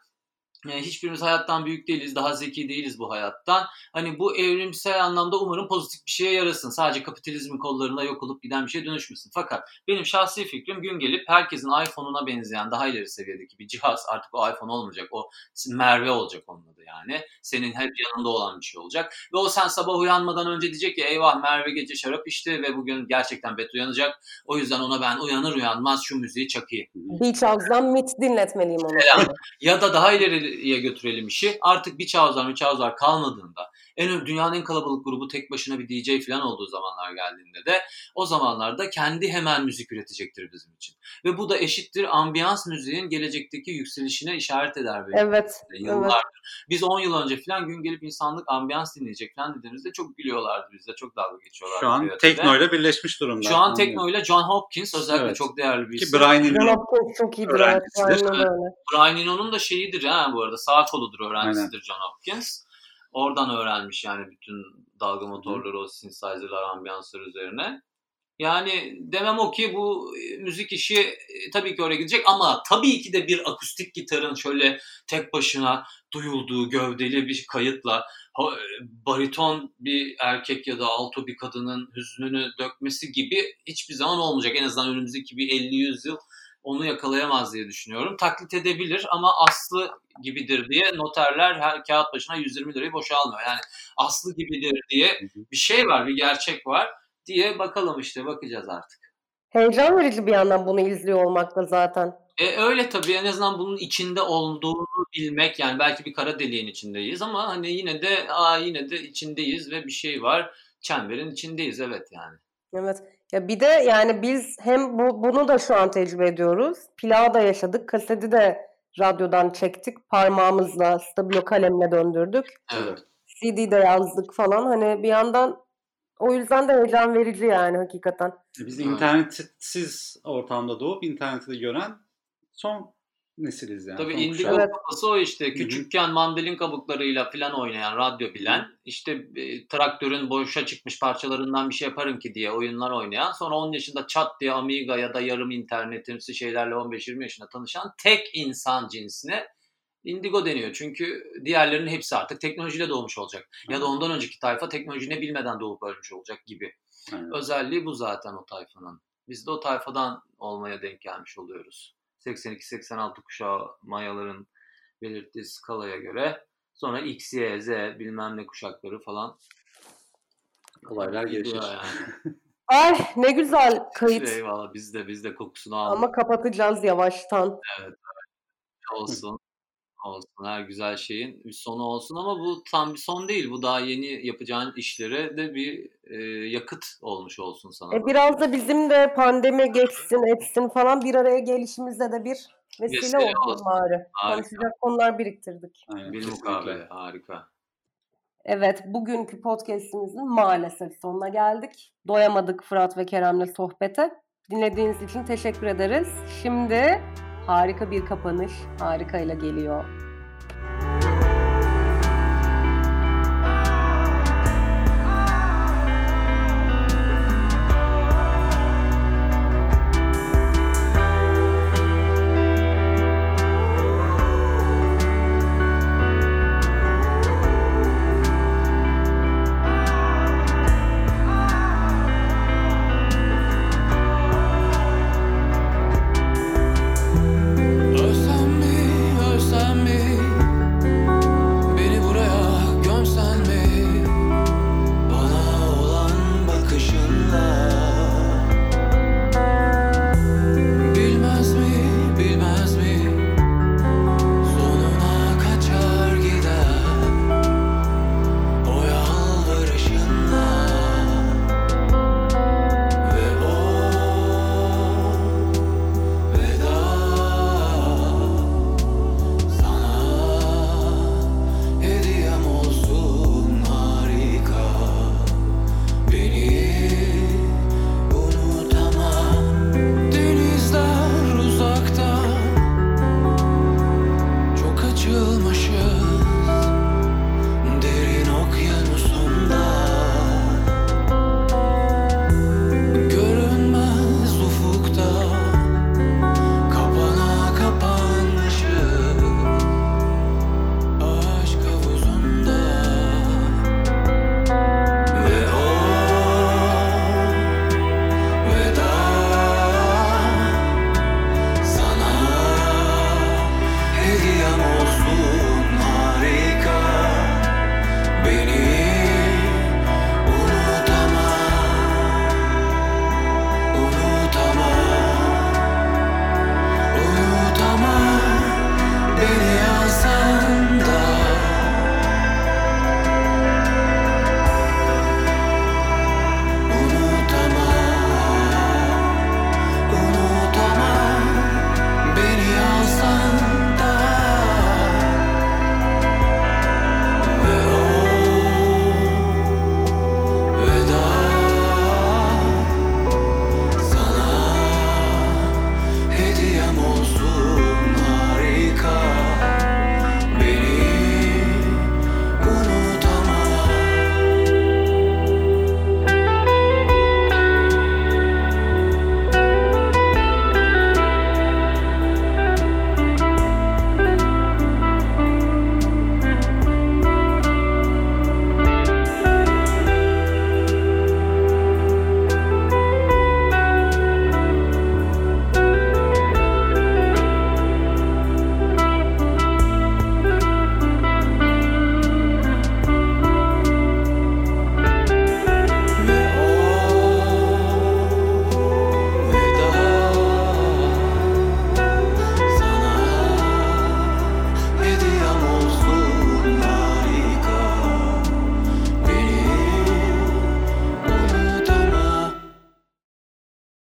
e, hiçbirimiz hayattan büyük değiliz, daha zeki değiliz bu hayattan. Hani bu evrimsel anlamda umarım pozitif bir şeye yarasın. Sadece kapitalizmin kollarına yok olup giden bir şey dönüşmesin. Fakat benim şahsi fikrim gün gelip herkesin iPhone'una benzeyen daha ileri seviyedeki bir cihaz artık o iPhone olmayacak. O Merve olacak onun adı yani. Senin hep yanında olan bir şey olacak. Ve o sen sabah uyanmadan önce diyecek ki eyvah Merve gece şarap içti ve bugün gerçekten bet uyanacak. O yüzden ona ben uyanır uyanmaz şu müziği çakayım. Beach House'dan mit dinletmeliyim onu. ya da daha ileriye götürelim işi. Artık bir çavzar bir çavzar kalmadığında en dünyanın en kalabalık grubu tek başına bir DJ falan olduğu zamanlar geldiğinde de o zamanlarda kendi hemen müzik üretecektir bizim için. Ve bu da eşittir ambiyans müziğin gelecekteki yükselişine işaret eder. Evet. Yıllardır. Evet. Biz 10 yıl önce falan gün gelip insanlık ambiyans dinleyecek falan dediğimizde çok gülüyorlardı bizde. Çok dalga geçiyorlardı. Şu an tekno ile birleşmiş durumda. Şu an tekno ile John Hopkins özellikle evet. çok değerli bir isim. Ki Brian John Hopkins çok iyidir. Evet. Brian Eno'nun da şeyidir ha bu arada sağ koludur öğrencisidir Aynen. John Hopkins. Oradan öğrenmiş yani bütün dalga motorları, o synthesizer'lar, ambiyanslar üzerine. Yani demem o ki bu e, müzik işi e, tabii ki oraya gidecek ama tabii ki de bir akustik gitarın şöyle tek başına duyulduğu gövdeli bir kayıtla e, bariton bir erkek ya da alto bir kadının hüznünü dökmesi gibi hiçbir zaman olmayacak. En azından önümüzdeki bir 50-100 yıl onu yakalayamaz diye düşünüyorum. Taklit edebilir ama aslı gibidir diye noterler her kağıt başına 120 lirayı boşa almıyor. Yani aslı gibidir diye bir şey var, bir gerçek var diye bakalım işte bakacağız artık. Heyecan verici bir yandan bunu izliyor olmak da zaten. E, öyle tabii en azından bunun içinde olduğunu bilmek yani belki bir kara deliğin içindeyiz ama hani yine de aa yine de içindeyiz ve bir şey var çemberin içindeyiz evet yani. Evet. Ya bir de yani biz hem bu, bunu da şu an tecrübe ediyoruz. Plağı da yaşadık. Kaseti de radyodan çektik. Parmağımızla stabilo kalemle döndürdük. Evet. CD de yazdık falan. Hani bir yandan o yüzden de heyecan verici yani hakikaten. Biz internetsiz ortamda doğup interneti de gören son nesiliz yani. Tabii Indigo evet. kafası o işte. Küçükken mandalin kabuklarıyla falan oynayan, radyo bilen, işte e, traktörün boşa çıkmış parçalarından bir şey yaparım ki diye oyunlar oynayan, sonra 10 yaşında çat diye Amiga ya da yarım internetimsi şeylerle 15-20 yaşında tanışan tek insan cinsine Indigo deniyor. Çünkü diğerlerinin hepsi artık teknolojiyle doğmuş olacak. Ya da ondan önceki tayfa teknolojine bilmeden doğup ölmüş olacak gibi. Hı. Özelliği bu zaten o tayfanın. Biz de o tayfadan olmaya denk gelmiş oluyoruz. 82-86 kuşağı Mayaların belirttiği skalaya göre. Sonra X, Y, Z bilmem ne kuşakları falan. Olaylar gelişir. Yani. Ay ne güzel kayıt. Eyvallah biz de biz de kokusunu aldık. Ama kapatacağız yavaştan. Evet, evet. olsun. Olsun her güzel şeyin bir sonu olsun ama bu tam bir son değil. Bu daha yeni yapacağın işlere de bir e, yakıt olmuş olsun sana. E, biraz da bizim de pandemi geçsin etsin falan bir araya gelişimizde de bir vesile, vesile oldu bari. Konuşacak konular biriktirdik. Aynen, bir mukabele harika. Evet, bugünkü podcastimizin maalesef sonuna geldik. Doyamadık Fırat ve Kerem'le sohbete. Dinlediğiniz için teşekkür ederiz. Şimdi harika bir kapanış harikayla geliyor.